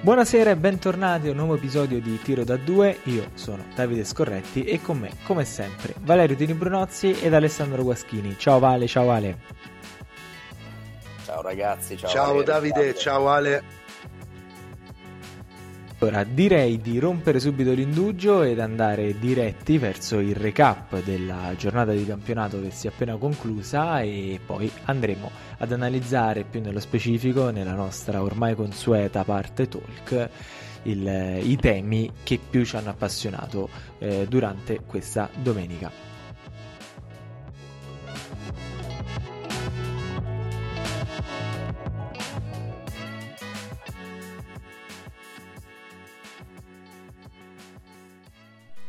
Buonasera e bentornati a un nuovo episodio di Tiro da 2. Io sono Davide Scorretti e con me, come sempre, Valerio Dini Brunozzi ed Alessandro Guaschini. Ciao Vale, ciao Ale. Ciao ragazzi, ciao, ciao Ale, Davide, ciao Ale. Ora direi di rompere subito l'indugio ed andare diretti verso il recap della giornata di campionato che si è appena conclusa e poi andremo ad analizzare più nello specifico nella nostra ormai consueta parte talk il, i temi che più ci hanno appassionato eh, durante questa domenica.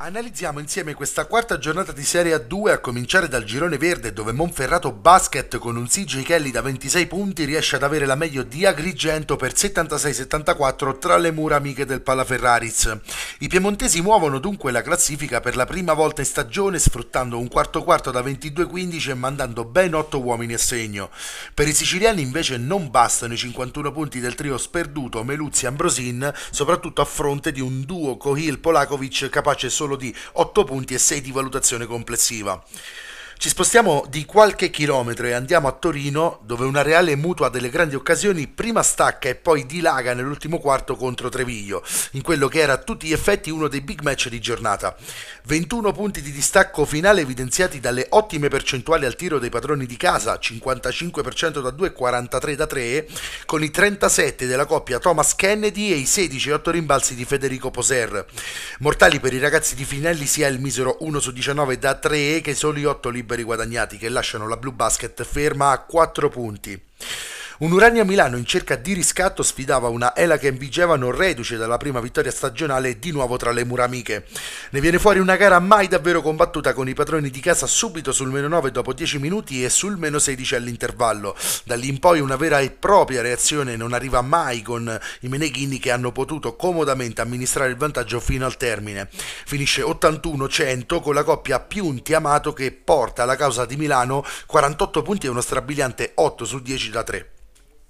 Analizziamo insieme questa quarta giornata di Serie A2 a cominciare dal girone verde dove Monferrato Basket con un CJ Kelly da 26 punti riesce ad avere la meglio di Agrigento per 76-74 tra le mura amiche del Palaferraris. I piemontesi muovono dunque la classifica per la prima volta in stagione sfruttando un quarto quarto da 22-15 e mandando ben 8 uomini a segno. Per i siciliani invece non bastano i 51 punti del trio sperduto Meluzzi-Ambrosin soprattutto a fronte di un duo Kohil-Polakovic capace solo solo di 8 punti e 6 di valutazione complessiva. Ci spostiamo di qualche chilometro e andiamo a Torino, dove una reale mutua delle grandi occasioni prima stacca e poi dilaga nell'ultimo quarto contro Treviglio, in quello che era a tutti gli effetti uno dei big match di giornata. 21 punti di distacco finale evidenziati dalle ottime percentuali al tiro dei padroni di casa, 55% da 2 e 43 da 3, con i 37 della coppia Thomas Kennedy e i 16 e 8 rimbalzi di Federico Poser. Mortali per i ragazzi di Finelli sia il misero 1 su 19 da 3 che soli 8 liberi liberi guadagnati che lasciano la Blue Basket ferma a 4 punti. Un Urania Milano in cerca di riscatto sfidava una Ela che Vigevano reduce dalla prima vittoria stagionale di nuovo tra le mura amiche. Ne viene fuori una gara mai davvero combattuta con i padroni di casa subito sul meno 9 dopo 10 minuti e sul meno 16 all'intervallo. Da lì in poi una vera e propria reazione non arriva mai con i Meneghini che hanno potuto comodamente amministrare il vantaggio fino al termine. Finisce 81-100 con la coppia Piunti Amato che porta alla causa di Milano 48 punti e uno strabiliante 8 su 10 da 3.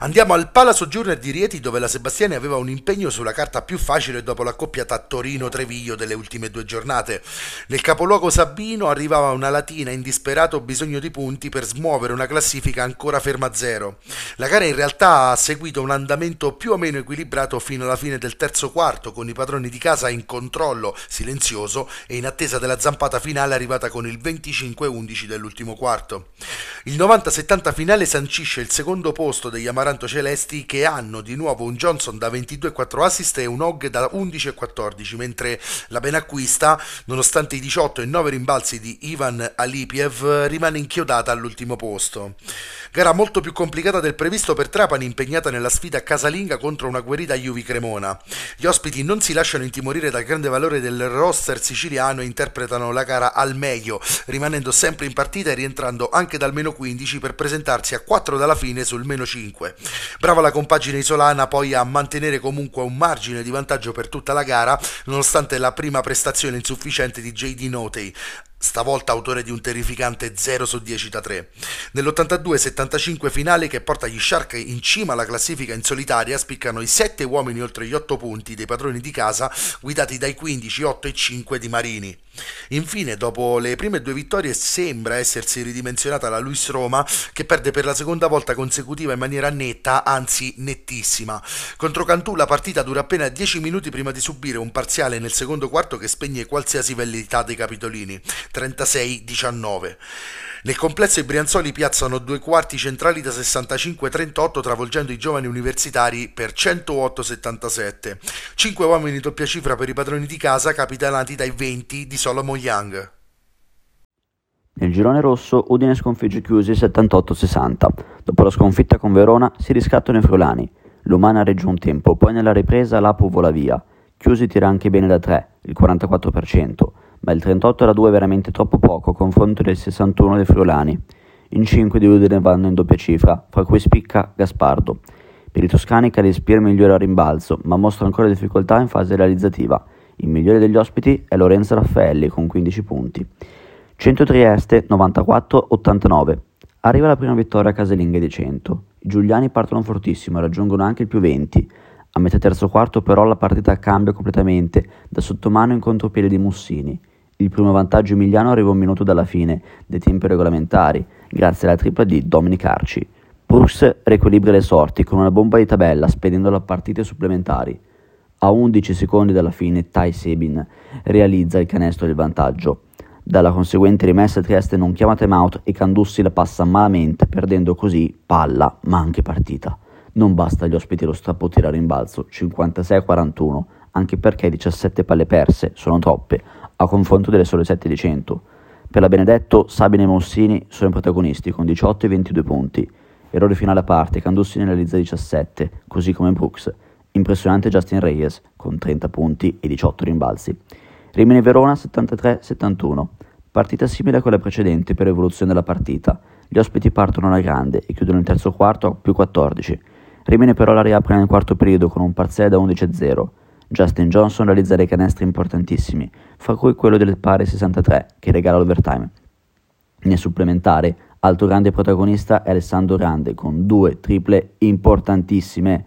Andiamo al Pala Sojourner di Rieti dove la Sebastiani aveva un impegno sulla carta più facile dopo l'accoppiata Torino-Treviglio delle ultime due giornate. Nel capoluogo Sabino arrivava una latina in disperato bisogno di punti per smuovere una classifica ancora ferma a zero. La gara in realtà ha seguito un andamento più o meno equilibrato fino alla fine del terzo quarto con i padroni di casa in controllo silenzioso e in attesa della zampata finale arrivata con il 25-11 dell'ultimo quarto. Il 90-70 finale sancisce il secondo posto degli Amaranti Amaranto Celesti che hanno di nuovo un Johnson da 22,4 assist e un Hogg da 11,14 mentre la Benacquista nonostante i 18 e 9 rimbalzi di Ivan Alipiev rimane inchiodata all'ultimo posto. Gara molto più complicata del previsto per Trapani impegnata nella sfida casalinga contro una guerrita Juvi Cremona. Gli ospiti non si lasciano intimorire dal grande valore del roster siciliano e interpretano la gara al meglio rimanendo sempre in partita e rientrando anche dal meno 15 per presentarsi a 4 dalla fine sul meno 5 Brava la compagine isolana poi a mantenere comunque un margine di vantaggio per tutta la gara, nonostante la prima prestazione insufficiente di JD Notey stavolta autore di un terrificante 0 su 10 da 3. Nell'82-75 finale che porta gli Shark in cima alla classifica in solitaria spiccano i 7 uomini oltre gli 8 punti dei padroni di casa guidati dai 15, 8 e 5 di Marini. Infine, dopo le prime due vittorie, sembra essersi ridimensionata la Luis Roma, che perde per la seconda volta consecutiva in maniera netta, anzi nettissima. Contro Cantù la partita dura appena 10 minuti prima di subire un parziale nel secondo quarto che spegne qualsiasi velleità dei capitolini. 36-19. Nel complesso i Brianzoli piazzano due quarti centrali da 65-38 travolgendo i giovani universitari per 108-77. 5 uomini doppia cifra per i padroni di casa capitanati dai 20 di Solomon Young. Nel girone rosso Udine sconfigge Chiusi 78-60. Dopo la sconfitta con Verona si riscattano i Friulani. L'Umana regge un tempo, poi nella ripresa l'Apu vola via. Chiusi tira anche bene da 3, il 44% ma il 38 era 2 veramente troppo poco a confronto del 61 dei Friulani. In 5 di Udine vanno in doppia cifra, fra cui spicca Gaspardo. Per i toscani Calispir migliora a rimbalzo, ma mostra ancora difficoltà in fase realizzativa. Il migliore degli ospiti è Lorenzo Raffaelli con 15 punti. Centro Trieste 94-89. Arriva la prima vittoria casalinga di 100. I giuliani partono fortissimo e raggiungono anche il più 20. A metà terzo quarto però la partita cambia completamente, da sottomano in contropiede di Mussini. Il primo vantaggio emiliano arriva un minuto dalla fine dei tempi regolamentari, grazie alla tripla di Dominic Arci. Brooks riequilibra le sorti con una bomba di tabella spedendo la partite supplementari. A 11 secondi dalla fine Ty Sebin realizza il canestro del vantaggio. Dalla conseguente rimessa Trieste non chiama timeout e Candussi la passa malamente, perdendo così palla ma anche partita. Non basta agli ospiti lo strappo tira rimbalzo 56-41, anche perché 17 palle perse sono troppe, a confronto delle sole 7 di 100. Per la Benedetto, Sabine e Mossini sono i protagonisti con 18 e 22 punti. Errore finale a parte, Candussi ne realizza 17, così come Brooks. Impressionante Justin Reyes con 30 punti e 18 rimbalzi. Rimini Verona 73-71. Partita simile a quella precedente per evoluzione della partita. Gli ospiti partono alla grande e chiudono il terzo quarto a più 14. Rimini però la riapre nel quarto periodo con un parziale da 11-0. Justin Johnson realizza dei canestri importantissimi, fra cui quello del pari 63 che regala l'overtime. Nel supplementare, altro grande protagonista è Alessandro Grande con due triple importantissime.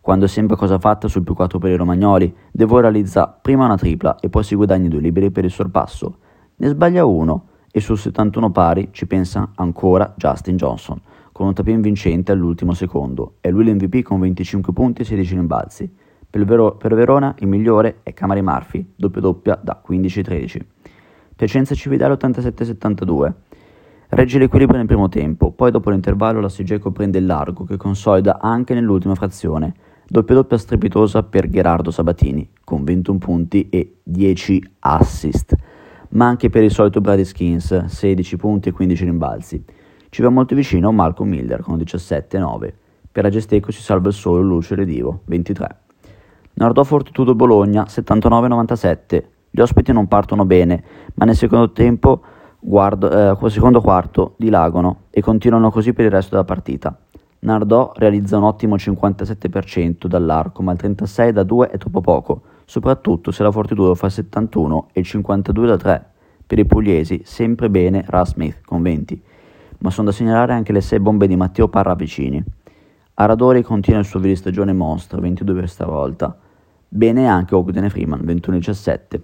Quando sembra cosa fatta sul più 4 per i romagnoli, Devo realizza prima una tripla e poi si guadagna due liberi per il sorpasso. Ne sbaglia uno e sul 71 pari ci pensa ancora Justin Johnson, con un tapin vincente all'ultimo secondo. È lui l'MVP con 25 punti e 16 rimbalzi. Per, Vero- per Verona il migliore è Camari Murphy, doppia doppia da 15-13. Piacenza Cividale 87-72. Regge l'equilibrio nel primo tempo, poi dopo l'intervallo la Sigeco prende il largo che consolida anche nell'ultima frazione. Doppia doppia strepitosa per Gerardo Sabatini, con 21 punti e 10 assist. Ma anche per il solito Brady Skins, 16 punti e 15 rimbalzi. Ci va molto vicino Malcolm Miller con 17-9. Per la Gesteco si salva il solo Lucio Redivo, 23. Nardò Fortitudo Bologna 79-97. Gli ospiti non partono bene, ma nel secondo tempo, guardo, eh, secondo quarto, dilagano e continuano così per il resto della partita. Nardò realizza un ottimo 57% dall'arco, ma il 36 da 2 è troppo poco, soprattutto se la Fortitudo fa il 71 e il 52 da 3. Per i pugliesi sempre bene Russ Smith con 20, ma sono da segnalare anche le 6 bombe di Matteo Parra vicini. Aradori continua il suo video di stagione mostro, 22 per stavolta. Bene anche Ogden e Freeman, 21-17.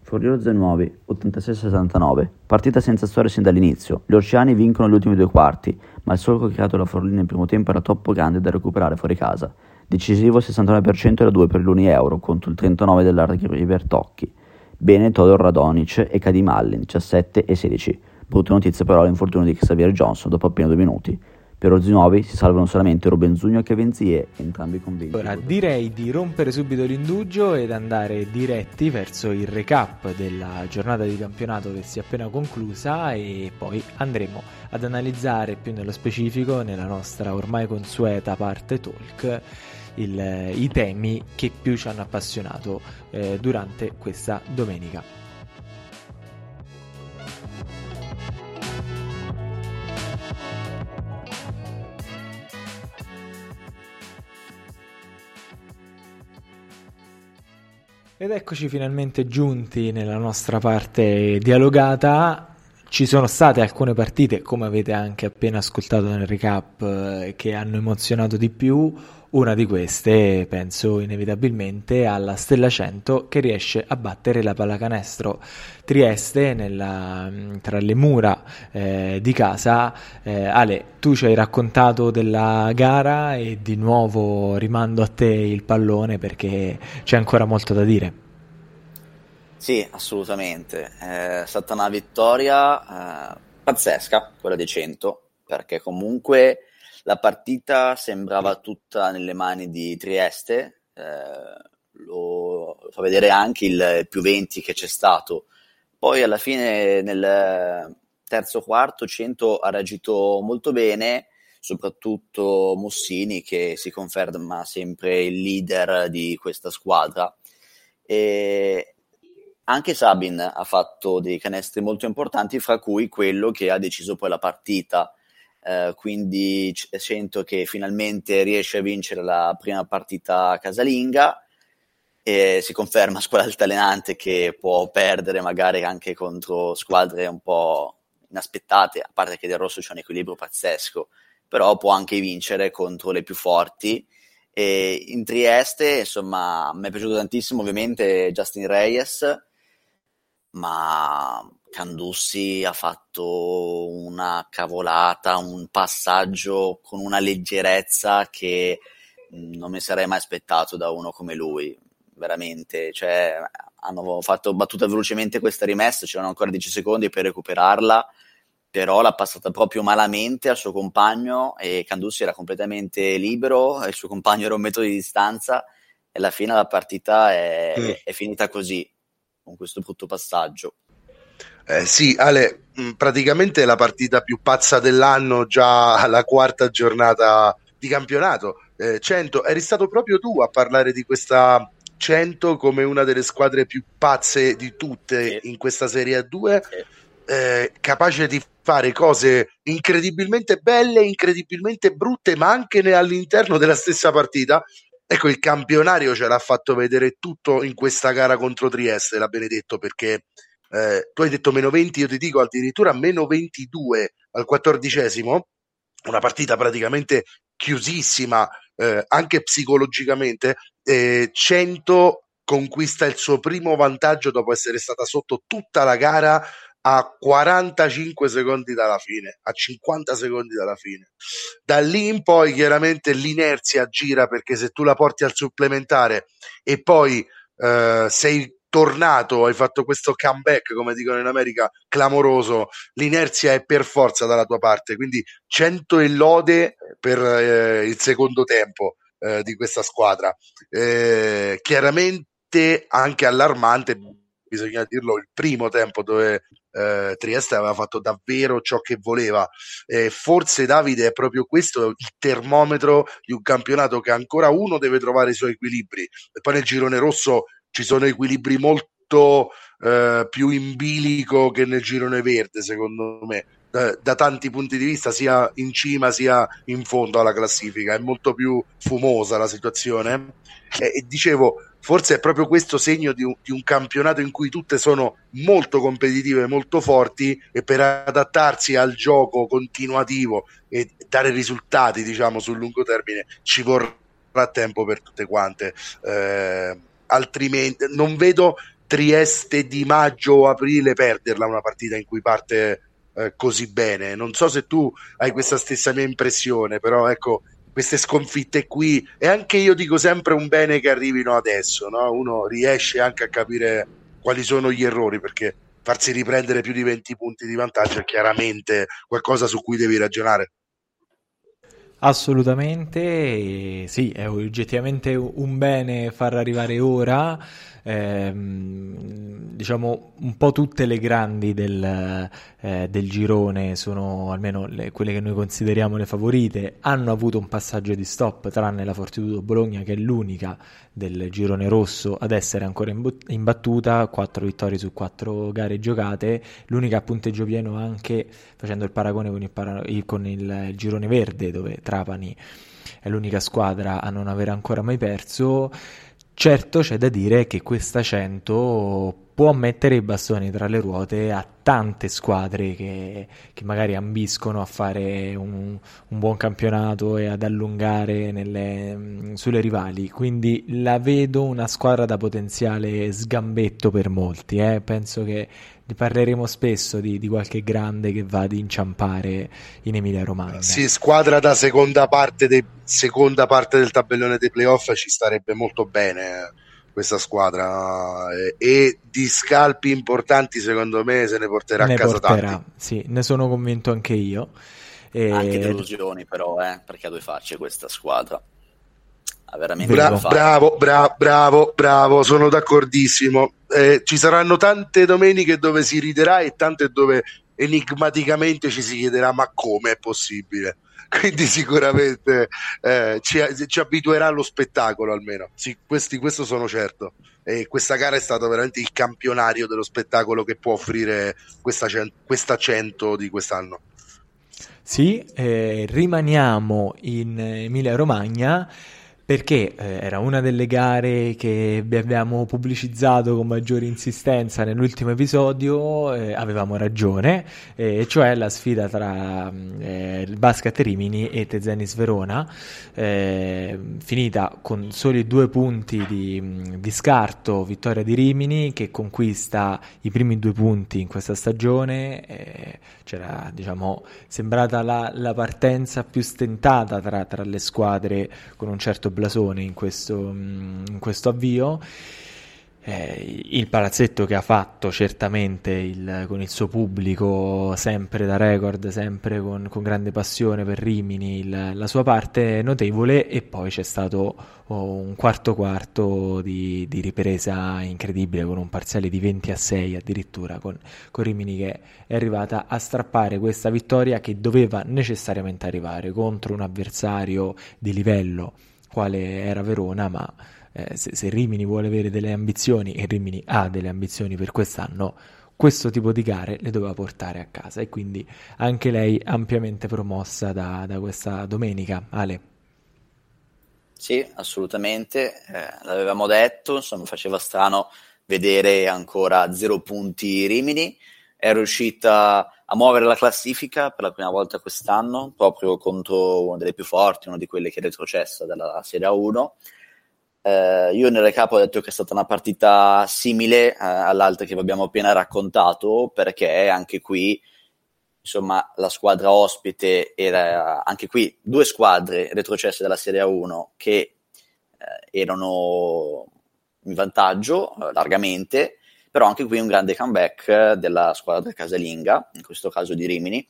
Forlino Zenuovi, 86-69. Partita senza storia sin dall'inizio. Gli Orciani vincono gli ultimi due quarti, ma il solco creato da Forlino nel primo tempo era troppo grande da recuperare fuori casa. Decisivo 69% da 2 per l'Uni Euro contro il 39% della River Tocchi. Bene Todor Radonic e Kadim Allen, 17 e 16. Brutta notizia però l'infortunio di Xavier Johnson dopo appena due minuti. Per Orzinuovi si salvano solamente Robenzugno e Kevenzie, entrambi convinti. Ora direi di rompere subito l'indugio ed andare diretti verso il recap della giornata di campionato che si è appena conclusa e poi andremo ad analizzare più nello specifico nella nostra ormai consueta parte talk il, i temi che più ci hanno appassionato eh, durante questa domenica. Ed eccoci finalmente giunti nella nostra parte dialogata. Ci sono state alcune partite, come avete anche appena ascoltato nel recap, eh, che hanno emozionato di più. Una di queste, penso inevitabilmente, alla Stella 100 che riesce a battere la pallacanestro Trieste nella, tra le mura eh, di casa. Eh, Ale, tu ci hai raccontato della gara e di nuovo rimando a te il pallone perché c'è ancora molto da dire. Sì, assolutamente. È stata una vittoria eh, pazzesca, quella di 100, perché comunque la partita sembrava tutta nelle mani di Trieste, eh, lo fa vedere anche il più 20 che c'è stato. Poi alla fine nel terzo quarto 100 ha reagito molto bene, soprattutto Mossini che si conferma sempre il leader di questa squadra. E anche Sabin ha fatto dei canestri molto importanti, fra cui quello che ha deciso poi la partita eh, quindi sento che finalmente riesce a vincere la prima partita casalinga e si conferma squadra altalenante che può perdere magari anche contro squadre un po' inaspettate, a parte che del rosso c'è un equilibrio pazzesco, però può anche vincere contro le più forti. E in Trieste, insomma, mi è piaciuto tantissimo ovviamente Justin Reyes, ma Candussi ha fatto una cavolata, un passaggio con una leggerezza che non mi sarei mai aspettato da uno come lui, veramente. Cioè, hanno fatto battuta velocemente questa rimessa, c'erano ancora 10 secondi per recuperarla, però l'ha passata proprio malamente al suo compagno e Candussi era completamente libero, il suo compagno era un metro di distanza e alla fine la partita è, mm. è finita così, con questo brutto passaggio. Eh, sì, Ale, mm, praticamente la partita più pazza dell'anno, già alla quarta giornata di campionato. Eh, 100, eri stato proprio tu a parlare di questa 100 come una delle squadre più pazze di tutte in questa Serie A2, sì. eh, capace di fare cose incredibilmente belle, incredibilmente brutte, ma anche all'interno della stessa partita. Ecco, il campionario ce l'ha fatto vedere tutto in questa gara contro Trieste, l'ha benedetto, perché eh, tu hai detto meno 20, io ti dico addirittura meno 22 al quattordicesimo, una partita praticamente chiusissima eh, anche psicologicamente, eh, 100 conquista il suo primo vantaggio dopo essere stata sotto tutta la gara a 45 secondi dalla fine, a 50 secondi dalla fine. Da lì in poi chiaramente l'inerzia gira perché se tu la porti al supplementare e poi eh, sei tornato, hai fatto questo comeback, come dicono in America, clamoroso, l'inerzia è per forza dalla tua parte, quindi 100 e lode per eh, il secondo tempo eh, di questa squadra. Eh, chiaramente anche allarmante, bisogna dirlo, il primo tempo dove eh, Trieste aveva fatto davvero ciò che voleva. Forse Davide è proprio questo il termometro di un campionato che ancora uno deve trovare i suoi equilibri. E poi nel girone rosso ci sono equilibri molto eh, più in bilico che nel girone verde, secondo me, da, da, tanti punti di vista, sia in cima sia in fondo alla classifica. È molto più fumosa la situazione. E, e dicevo, forse è proprio questo segno di un, di un, campionato in cui tutte sono molto competitive, molto forti e per adattarsi al gioco continuativo e dare risultati, diciamo, sul lungo termine ci vorrà tempo per tutte quante. Eh, altrimenti non vedo Trieste di maggio o aprile perderla una partita in cui parte eh, così bene. Non so se tu hai questa stessa mia impressione, però ecco, queste sconfitte qui, e anche io dico sempre un bene che arrivino adesso, no? uno riesce anche a capire quali sono gli errori, perché farsi riprendere più di 20 punti di vantaggio è chiaramente qualcosa su cui devi ragionare. Assolutamente, sì, è oggettivamente un bene far arrivare ora ehm, diciamo un po' tutte le grandi del, eh, del girone sono almeno le, quelle che noi consideriamo le favorite hanno avuto un passaggio di stop tranne la Fortitudo Bologna che è l'unica del girone rosso ad essere ancora imbattuta 4 vittorie su 4 gare giocate l'unica a punteggio pieno anche facendo il paragone con il, para- con il, girone verde dove Trapani è l'unica squadra a non aver ancora mai perso. Certo c'è da dire che questa 100 può mettere i bastoni tra le ruote a tante squadre che, che magari ambiscono a fare un, un, buon campionato e ad allungare nelle, sulle rivali. Quindi la vedo una squadra da potenziale sgambetto per molti. Eh? Penso che parleremo spesso di, di, qualche grande che va ad inciampare in Emilia Romagna. Sì, squadra da seconda parte, de, seconda parte del tabellone dei playoff ci starebbe molto bene eh, questa squadra e, e, di scalpi importanti secondo me se ne porterà ne a casa porterà, tanti. Sì, ne sono convinto anche io. E... Anche delusioni però, eh, perché ha due facce questa squadra ha veramente Bra- bravo, bra- bravo, bravo, sono d'accordissimo. Eh, ci saranno tante domeniche dove si riderà e tante dove enigmaticamente ci si chiederà ma come è possibile. Quindi sicuramente eh, ci, ci, abituerà allo spettacolo almeno, sì, questi, questo sono certo. E questa gara è stata veramente il campionario dello spettacolo che può offrire questa, questa 100 di quest'anno. Sì, eh, rimaniamo in Emilia Romagna perché eh, era una delle gare che abbiamo pubblicizzato con maggiore insistenza nell'ultimo episodio, eh, avevamo ragione, eh, cioè la sfida tra mm, eh, il Basket Rimini e Tezenis Verona, eh, finita con soli due punti di, mm, di, scarto, vittoria di Rimini che conquista i primi due punti in questa stagione, eh, c'era diciamo sembrata la, la partenza più stentata tra, tra le squadre con un certo blasone in questo, mm, in questo avvio. Eh, il palazzetto che ha fatto certamente il, con il suo pubblico sempre da record, sempre con, con grande passione per Rimini, il, la sua parte notevole e poi c'è stato oh, un quarto quarto di, di, ripresa incredibile con un parziale di 20 a 6 addirittura con, con Rimini che è arrivata a strappare questa vittoria che doveva necessariamente arrivare contro un avversario di livello quale era Verona, ma eh, se, se, Rimini vuole avere delle ambizioni e Rimini ha delle ambizioni per quest'anno, questo tipo di gare le doveva portare a casa e quindi anche lei ampiamente promossa da, da questa domenica. Ale. Sì, assolutamente, eh, l'avevamo detto, insomma faceva strano vedere ancora zero punti Rimini, è riuscita a muovere la classifica per la prima volta quest'anno, proprio contro una delle più forti, una di quelle che è retrocessa dalla Serie 1. Eh, io nel recap ho detto che è stata una partita simile eh, all'altra che vi abbiamo appena raccontato, perché anche qui, insomma, la squadra ospite era anche qui due squadre retrocesse dalla Serie 1 che eh, erano in vantaggio eh, largamente però anche qui un grande comeback della squadra casalinga, in questo caso di Rimini.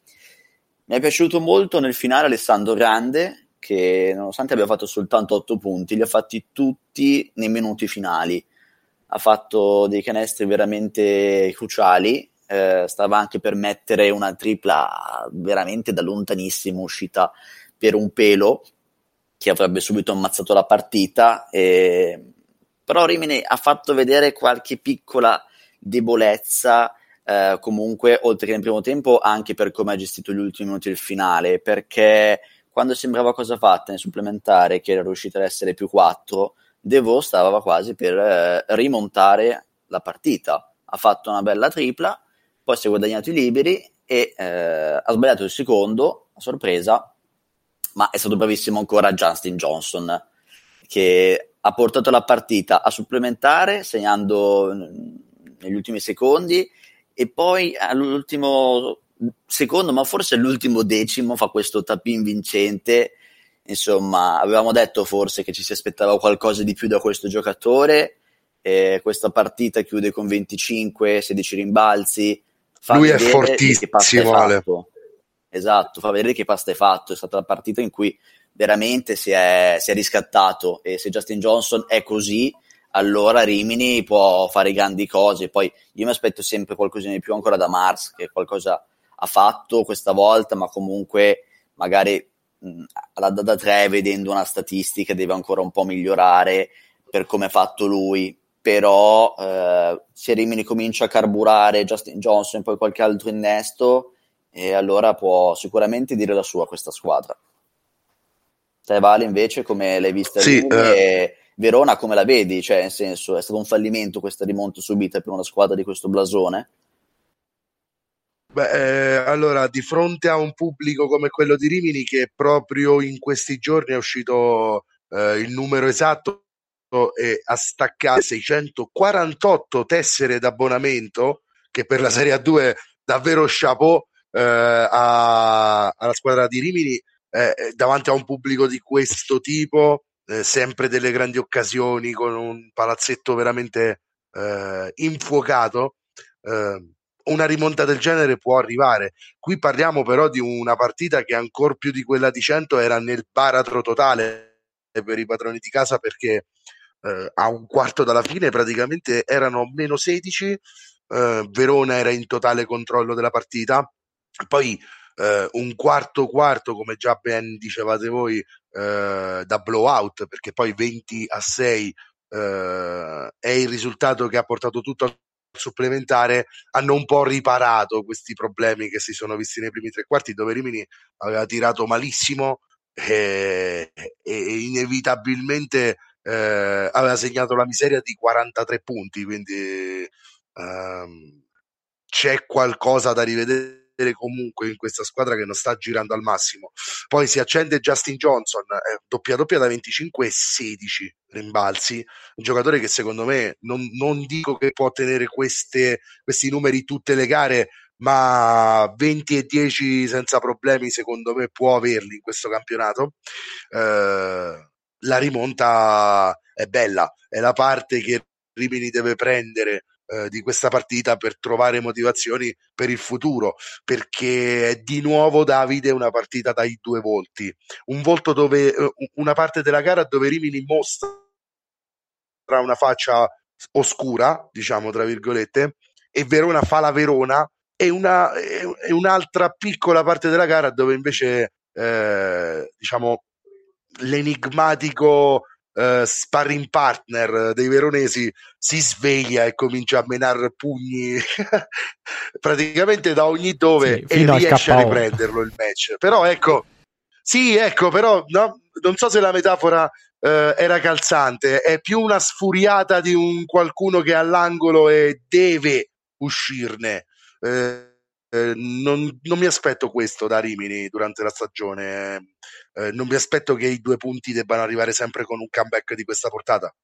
Mi è piaciuto molto nel finale Alessandro Grande, che nonostante abbia fatto soltanto 8 punti, li ha fatti tutti nei minuti finali. Ha fatto dei canestri veramente cruciali, eh, stava anche per mettere una tripla veramente da lontanissimo uscita per un pelo che avrebbe subito ammazzato la partita. E... Però Rimini ha fatto vedere qualche piccola debolezza eh, comunque, oltre che nel primo tempo, anche per come ha gestito gli ultimi minuti del finale, perché quando sembrava cosa fatta nel supplementare, che era riuscito ad essere più 4, Devo stava quasi per eh, rimontare la partita. Ha fatto una bella tripla, poi si è guadagnato i liberi e eh, ha sbagliato il secondo, a sorpresa, ma è stato bravissimo ancora Justin Johnson, che ha portato la partita a supplementare, segnando negli ultimi secondi e poi all'ultimo secondo, ma forse all'ultimo decimo fa questo tapin vincente. Insomma, avevamo detto forse che ci si aspettava qualcosa di più da questo giocatore. Eh, questa partita chiude con 25-16 rimbalzi. Lui è fortissimo, Ale. Esatto, fa vedere che pasta è fatto. È stata la partita in cui veramente si è, si è riscattato e se Justin Johnson è così, allora Rimini può fare grandi cose. Poi io mi aspetto sempre qualcosina di più ancora da Mars, che qualcosa ha fatto questa volta, ma comunque magari mh, alla da 3 vedendo una statistica deve ancora un po' migliorare per come ha fatto lui. Però eh, se Rimini comincia a carburare Justin Johnson e poi qualche altro innesto, e allora può sicuramente dire la sua questa squadra. Te Vale invece come l'hai vista sì, eh... Verona come la vedi? Cioè, nel senso, è stato un fallimento questa rimonta subita per una squadra di questo blasone? Beh, eh, allora, di fronte a un pubblico come quello di Rimini, che proprio in questi giorni è uscito eh, il numero esatto e ha staccato 648 tessere d'abbonamento, che per la Serie A2 davvero chapeau eh, a, alla squadra di Rimini, eh, davanti a un pubblico di questo tipo eh, sempre delle grandi occasioni con un palazzetto veramente eh, infuocato. Eh, una rimonta del genere può arrivare. Qui parliamo però di una partita che ancora più di quella di 100 era nel baratro totale per i padroni di casa perché eh, a un quarto dalla fine praticamente erano meno 16, eh, Verona era in totale controllo della partita, poi eh, un quarto quarto, come già ben dicevate voi, eh, da blowout, perché poi 20 a 6 eh, è il risultato che ha portato tutto al supplementare, hanno un po' riparato questi problemi che si sono visti nei primi tre quarti, dove Rimini aveva tirato malissimo, e, e inevitabilmente eh, aveva segnato la miseria di 43 punti, quindi ehm, c'è qualcosa da rivedere comunque in questa squadra che non sta girando al massimo. Poi si accende Justin Johnson, eh, doppia doppia da 25 e 16 rimbalzi, un giocatore che secondo me non, non dico che può tenere queste, questi numeri tutte le gare, ma 20 e 10 senza problemi secondo me può averli in questo campionato. Eh, la rimonta è bella, è la parte che Rimini deve prendere eh, di questa partita per trovare motivazioni per il futuro, perché è di nuovo Davide una partita dai due volti, un volto dove eh, una parte della gara dove Rimini mostra una faccia oscura, diciamo tra virgolette, e Verona fa la Verona e, una, e un'altra piccola parte della gara dove invece eh, diciamo l'enigmatico uh, sparring partner dei veronesi si sveglia e comincia a menare pugni praticamente da ogni dove sì, e riesce a, riprenderlo il match. Però ecco, sì, ecco, però no, non so se la metafora uh, era calzante, è più una sfuriata di un qualcuno che è all'angolo e deve uscirne. Uh, eh, non, non, mi aspetto questo da Rimini durante la stagione. Eh, non mi aspetto che i due punti debbano arrivare sempre con un comeback di questa portata.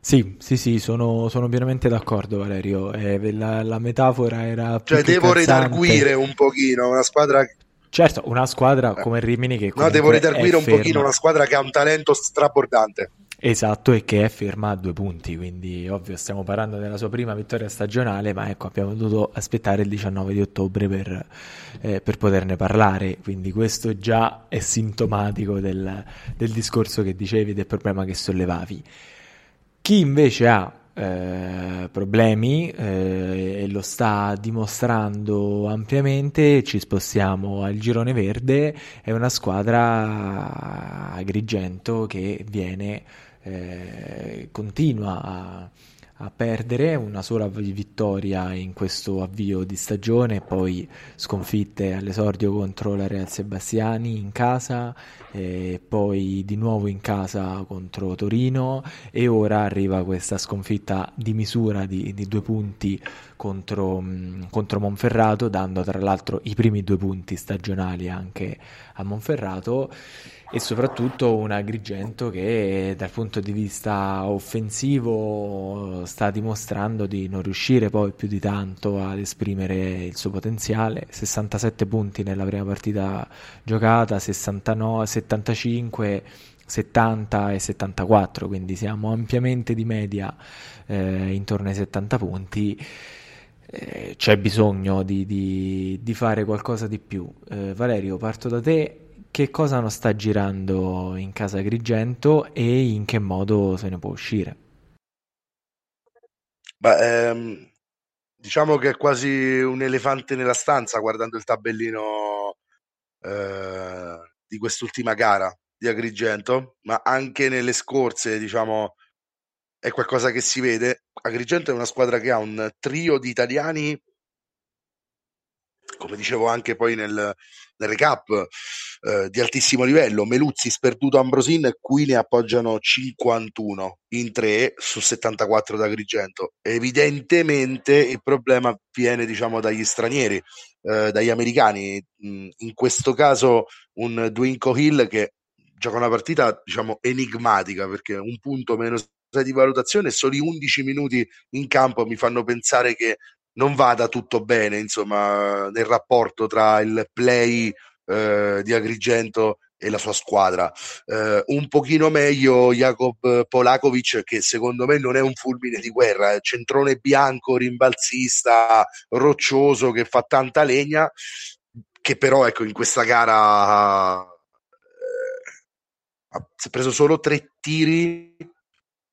Sì, sì, sì, sono, sono pienamente d'accordo, Valerio. Eh, la, la, metafora era. Cioè, devo redarguire un pochino una squadra. Certo, una squadra come Rimini che. No, devo redarguire un pochino una squadra che ha un talento strabordante. Esatto, e che è ferma a due punti, quindi ovvio stiamo parlando della sua prima vittoria stagionale, ma ecco abbiamo dovuto aspettare il 19 di ottobre per, eh, per poterne parlare, quindi questo già è sintomatico del, del discorso che dicevi, del problema che sollevavi. Chi invece ha eh, problemi eh, e lo sta dimostrando ampiamente. Ci spostiamo al girone verde, è una squadra Agrigento che viene eh, continua a, a, perdere una sola vittoria in questo avvio di stagione, poi sconfitte all'esordio contro la Real Sebastiani in casa, eh, poi di nuovo in casa contro Torino e ora arriva questa sconfitta di misura di, di due punti contro, mh, contro Monferrato, dando tra l'altro i primi due punti stagionali anche a Monferrato e soprattutto un Agrigento che dal punto di vista offensivo sta dimostrando di non riuscire poi più di tanto ad esprimere il suo potenziale. 67 punti nella prima partita giocata 69, 75 70 e 74 quindi siamo ampiamente di media eh, intorno ai 70 punti. Eh, c'è bisogno di, di, di, fare qualcosa di più. Eh, Valerio parto da te che cosa non sta girando in casa Agrigento e in che modo se ne può uscire? Beh, ehm, diciamo che è quasi un elefante nella stanza guardando il tabellino eh, di quest'ultima gara di Agrigento, ma anche nelle scorse, diciamo, è qualcosa che si vede. Agrigento è una squadra che ha un trio di italiani come dicevo anche poi nel, nel recap, eh, di altissimo livello. Meluzzi sperduto Ambrosin, qui ne appoggiano 51 in 3 su 74 da Agrigento. Evidentemente il problema viene diciamo dagli stranieri, eh, dagli americani. Mm, in questo caso un Dwayne Cohill che gioca una partita diciamo enigmatica perché un punto meno di valutazione soli 11 minuti in campo mi fanno pensare che non vada tutto bene, insomma, nel rapporto tra il play eh, di Agrigento e la sua squadra. Eh, un pochino meglio Jakob Polakovic, che secondo me non è un fulmine di guerra, è centrone bianco, rimbalzista, roccioso, che fa tanta legna, che però ecco in questa gara eh, ha preso solo tre tiri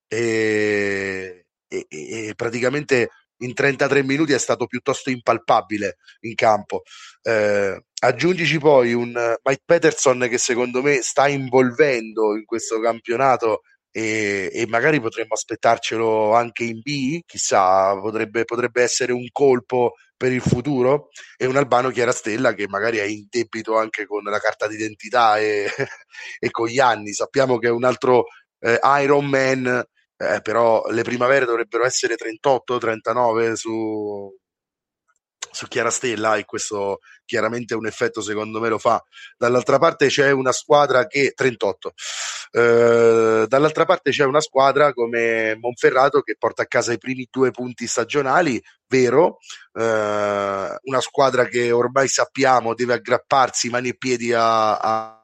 e, e, e praticamente in 33 minuti è stato piuttosto impalpabile in campo. Eh, aggiungici poi un Mike Peterson che secondo me sta involvendo in questo campionato e, e, magari potremmo aspettarcelo anche in B, chissà, potrebbe, potrebbe, essere un colpo per il futuro e un Albano Chiarastella che magari è in debito anche con la carta d'identità e, e con gli anni. Sappiamo che è un altro eh, Iron Man, eh, però le primavere dovrebbero essere 38-39 su, su Chiarastella e questo chiaramente un effetto secondo me lo fa. Dall'altra parte c'è una squadra che 38. Eh, dall'altra parte c'è una squadra come Monferrato che porta a casa i primi due punti stagionali, vero, eh, una squadra che ormai sappiamo deve aggrapparsi mani e piedi a, a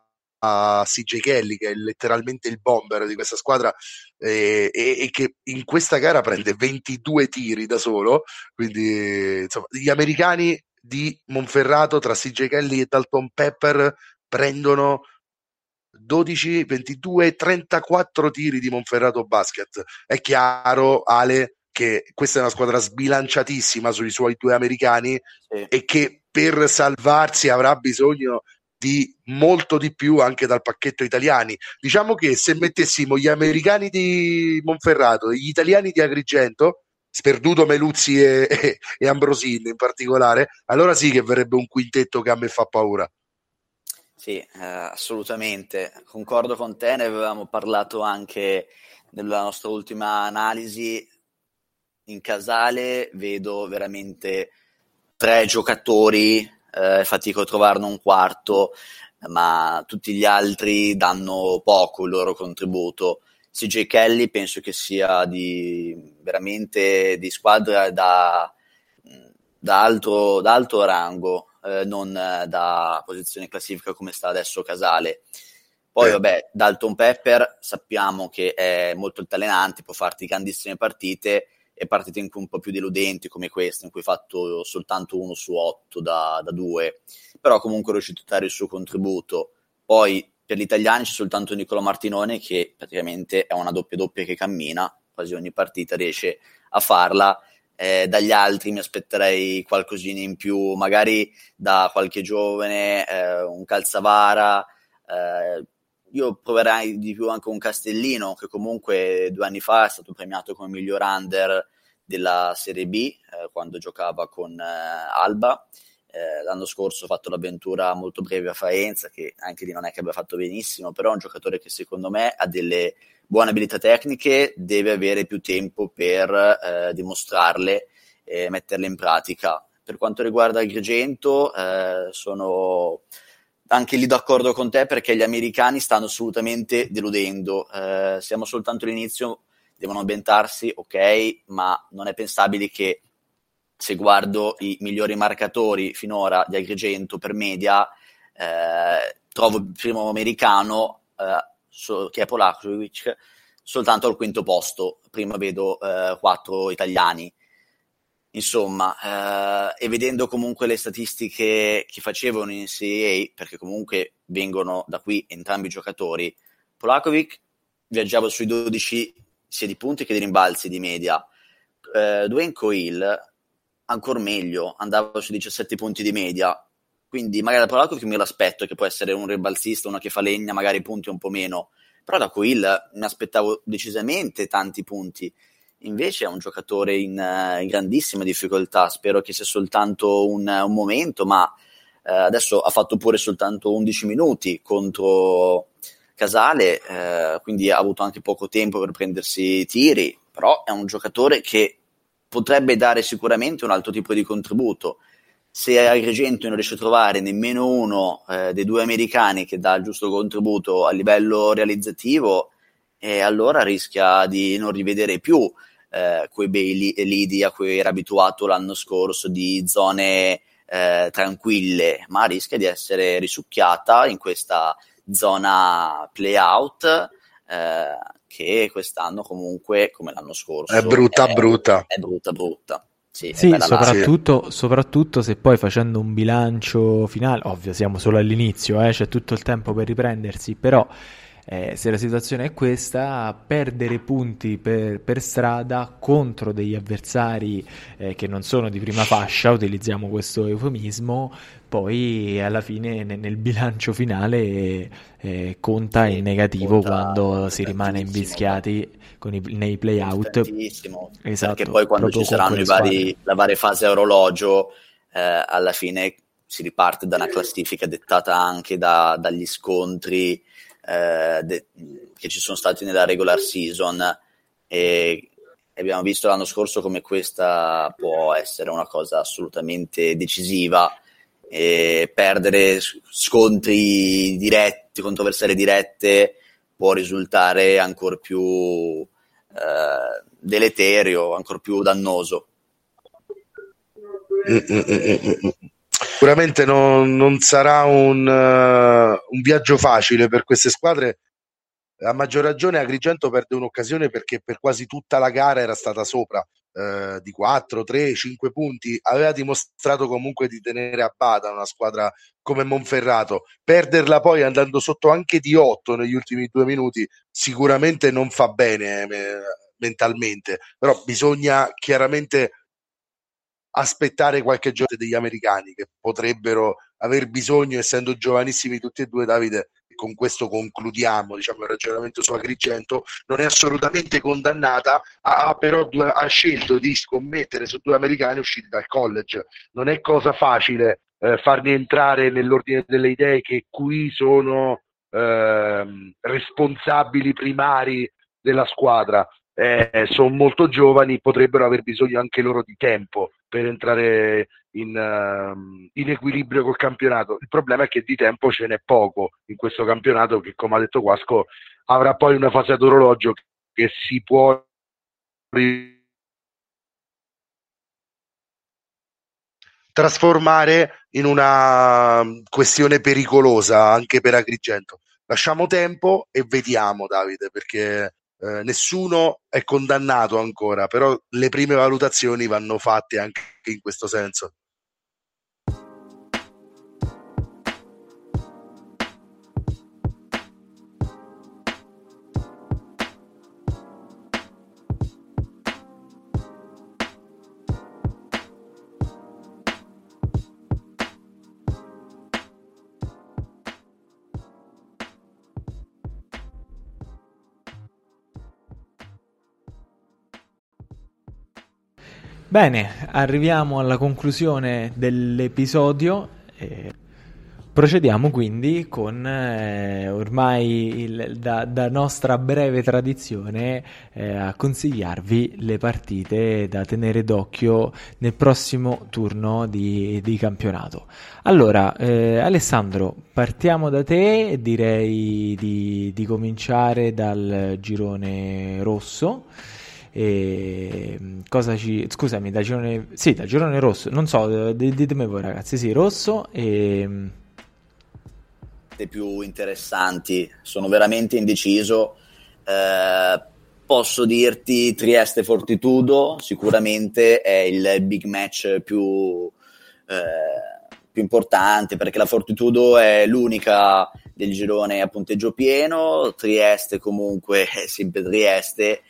a CJ Kelly, che è letteralmente il bomber di questa squadra, eh, e, e, che in questa gara prende 22 tiri da solo. Quindi, insomma, gli americani di Monferrato tra CJ Kelly e Dalton Pepper prendono 12, 22, 34 tiri di Monferrato Basket. È chiaro, Ale, che questa è una squadra sbilanciatissima sui suoi due americani sì. e che per salvarsi avrà bisogno di molto di più anche dal pacchetto italiani. Diciamo che se mettessimo gli americani di Monferrato e gli italiani di Agrigento, sperduto Meluzzi e, e, e Ambrosin in particolare, allora sì che verrebbe un quintetto che a me fa paura. Sì, eh, assolutamente. Concordo con te, ne avevamo parlato anche nella nostra ultima analisi. In Casale vedo veramente tre giocatori eh, fatico a trovarne un quarto, ma tutti gli altri danno poco il loro contributo. CJ Kelly penso che sia di, veramente di squadra da, da, altro, da alto rango, eh, non da posizione classifica come sta adesso Casale. Poi, eh. vabbè, Dalton Pepper sappiamo che è molto altalenante, può farti grandissime partite e partite cui un po' più deludenti come questa, in cui hai fatto soltanto uno su otto da, da due, però comunque è riuscito a dare il suo contributo. Poi per gli italiani c'è soltanto Nicola Martinone che praticamente è una doppia doppia che cammina, quasi ogni partita riesce a farla. Eh, dagli altri mi aspetterei qualcosina in più, magari da qualche giovane, eh, un calzavara, eh, io proverei di più anche un Castellino che comunque due anni fa è stato premiato come miglior under della Serie B eh, quando giocava con eh, Alba. Eh, l'anno scorso ha fatto l'avventura molto breve a Faenza, che anche lì non è che abbia fatto benissimo, però è un giocatore che secondo me ha delle buone abilità tecniche, deve avere più tempo per eh, dimostrarle e metterle in pratica. Per quanto riguarda Agrigento, eh, sono anche lì d'accordo con te perché gli americani stanno assolutamente deludendo. Eh, siamo soltanto all'inizio, devono ambientarsi, ok, ma non è pensabile che se guardo i migliori marcatori finora di Agrigento per media, eh, trovo il primo americano, eh, so, che è Polakovic, soltanto al quinto posto. Prima vedo eh, quattro italiani. Insomma, eh, e vedendo comunque le statistiche che facevano in Serie A, perché comunque vengono da qui entrambi i giocatori, Polakovic viaggiava sui 12 sia di punti che di rimbalzi di media. Eh, Dwayne Coil ancora meglio, andava sui 17 punti di media. Quindi magari da Polakovic mi l'aspetto che può essere un rimbalzista, uno che fa legna, magari punti un po' meno. Però da Coil mi aspettavo decisamente tanti punti invece è un giocatore in, uh, in grandissima difficoltà. Spero che sia soltanto un, un momento, ma uh, adesso ha fatto pure soltanto 11 minuti contro Casale, uh, quindi ha avuto anche poco tempo per prendersi i tiri. Però è un giocatore che potrebbe dare sicuramente un altro tipo di contributo. Se Agrigento non riesce a trovare nemmeno uno dei due americani che dà il giusto contributo a livello realizzativo, e allora rischia di non rivedere più eh, quei bei lidi a cui era abituato l'anno scorso di zone eh, tranquille, ma rischia di essere risucchiata in questa zona play-out eh, che quest'anno comunque, come l'anno scorso, è brutta è, brutta. È brutta brutta. Sì, sì soprattutto, soprattutto, se poi facendo un bilancio finale, ovvio siamo solo all'inizio, eh, c'è tutto il tempo per riprendersi, però Eh, se la situazione è questa, perdere punti per, per strada contro degli avversari eh, che non sono di prima fascia, utilizziamo questo eufemismo, poi alla fine nel, nel bilancio finale eh, conta in negativo conta quando si rimane invischiati i, nei play-out. Esatto, perché poi quando ci saranno vari, la varia fase a orologio, eh, alla fine si riparte da una classifica dettata anche da, dagli scontri eh, de- che ci sono stati nella regular season e abbiamo visto l'anno scorso come questa può essere una cosa assolutamente decisiva e perdere scontri diretti, controversie dirette può risultare ancora più eh, deleterio, ancora più dannoso. Mm, mm, mm, Sicuramente non, non sarà un, uh, un, viaggio facile per queste squadre. A maggior ragione Agrigento perde un'occasione perché per quasi tutta la gara era stata sopra uh, di 4, 3, 5 punti. Aveva dimostrato comunque di tenere a bada una squadra come Monferrato. Perderla poi andando sotto anche di 8 negli ultimi due minuti sicuramente non fa bene eh, mentalmente, però bisogna chiaramente aspettare qualche giorno degli americani che potrebbero aver bisogno, essendo giovanissimi tutti e due, Davide, con questo concludiamo diciamo, il ragionamento su Agrigento, non è assolutamente condannata, ha, però ha scelto di scommettere su due americani usciti dal college. Non è cosa facile eh, farli entrare nell'ordine delle idee che qui sono eh, responsabili primari della squadra. Eh, sono molto giovani, potrebbero aver bisogno anche loro di tempo per entrare in, uh, in, equilibrio col campionato. Il problema è che di tempo ce n'è poco in questo campionato che, come ha detto Quasco, avrà poi una fase ad orologio che si può trasformare in una questione pericolosa anche per Agrigento. Lasciamo tempo e vediamo, Davide, perché eh, nessuno è condannato ancora, però le prime valutazioni vanno fatte anche in questo senso. Bene, arriviamo alla conclusione dell'episodio. Eh, procediamo quindi con eh, ormai il, da, da, nostra breve tradizione eh, a consigliarvi le partite da tenere d'occhio nel prossimo turno di, di campionato. Allora, eh, Alessandro, partiamo da te, direi di, di cominciare dal girone rosso. E mm, cosa ci... Scusami, da girone... Sì, da girone rosso. Non so, ditemi voi ragazzi. Sì, rosso e... Mm, Le più interessanti. Sono veramente indeciso. Eh, posso dirti Trieste Fortitudo. Sicuramente è il big match più... Eh, importante perché la Fortitudo è l'unica del girone a punteggio pieno, Trieste comunque è sempre Trieste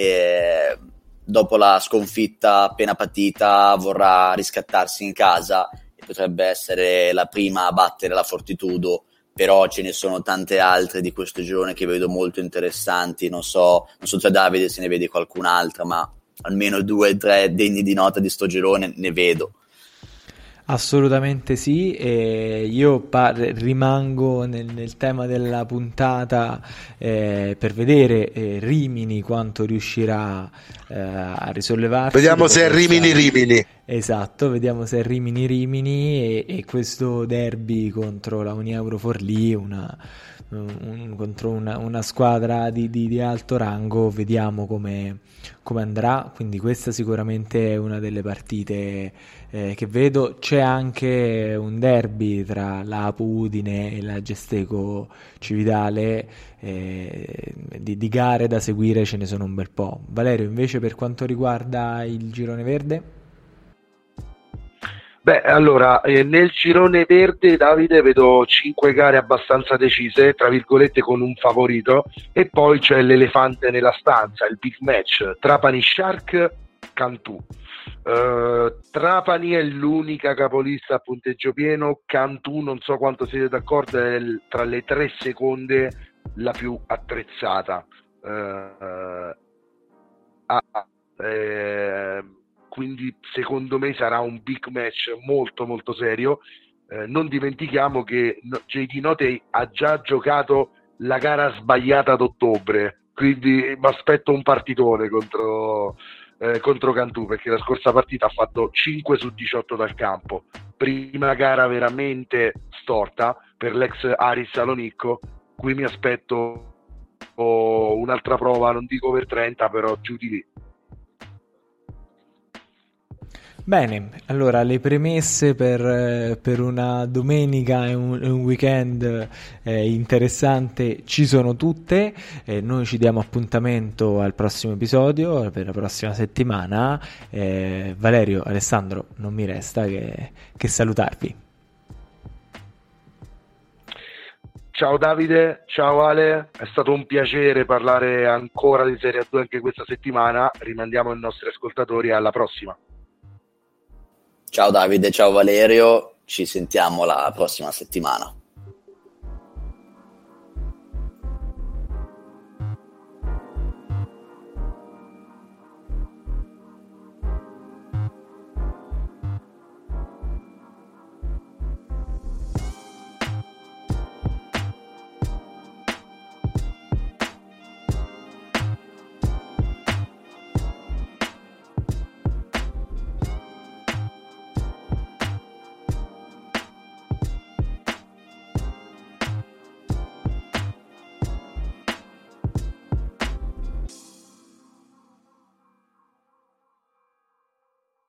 e dopo la sconfitta appena patita vorrà riscattarsi in casa e potrebbe essere la prima a battere la Fortitudo però ce ne sono tante altre di questo girone che vedo molto interessanti non so, non so se Davide se ne vede qualcun'altra ma almeno due o tre degni di nota di sto girone ne vedo Assolutamente sì, e io par- rimango nel, nel, tema della puntata eh, per vedere eh, Rimini quanto riuscirà eh, a risollevarsi. Vediamo se è Rimini Rimini. Esatto, vediamo se è Rimini Rimini e, e questo derby contro la Unieuro Forlì, una, un, contro una, una squadra di, di, di, alto rango, vediamo come, come andrà, quindi questa sicuramente è una delle partite eh, che vedo. C'è anche un derby tra la Udine e la Gesteco Cividale, eh, di, di, gare da seguire ce ne sono un bel po'. Valerio, invece, per quanto riguarda il girone verde? Beh, allora, eh, nel girone verde, Davide, vedo cinque gare abbastanza decise, tra virgolette con un favorito, e poi c'è l'elefante nella stanza, il big match, Trapani Shark, Cantù. Uh, Trapani è l'unica capolista a punteggio pieno, Cantù non so quanto siete d'accordo, è tra le tre seconde la più attrezzata. Uh, uh, eh, quindi secondo me sarà un big match molto molto serio. Eh, non dimentichiamo che JD Note ha già giocato la gara sbagliata d'ottobre, quindi mi aspetto un partitone contro, eh, contro Cantù perché la scorsa partita ha fatto 5 su 18 dal campo. Prima gara veramente storta per l'ex Aris Salonicco, qui mi aspetto oh, un'altra prova, non dico per 30, però giù di lì. Bene, allora le premesse per, per una domenica e un, un weekend eh, interessante ci sono tutte, eh, noi ci diamo appuntamento al prossimo episodio, per la prossima settimana. Eh, Valerio, Alessandro, non mi resta che, che salutarvi. Ciao Davide, ciao Ale, è stato un piacere parlare ancora di Serie 2 anche questa settimana, rimandiamo i nostri ascoltatori alla prossima. Ciao Davide, ciao Valerio, ci sentiamo la prossima settimana.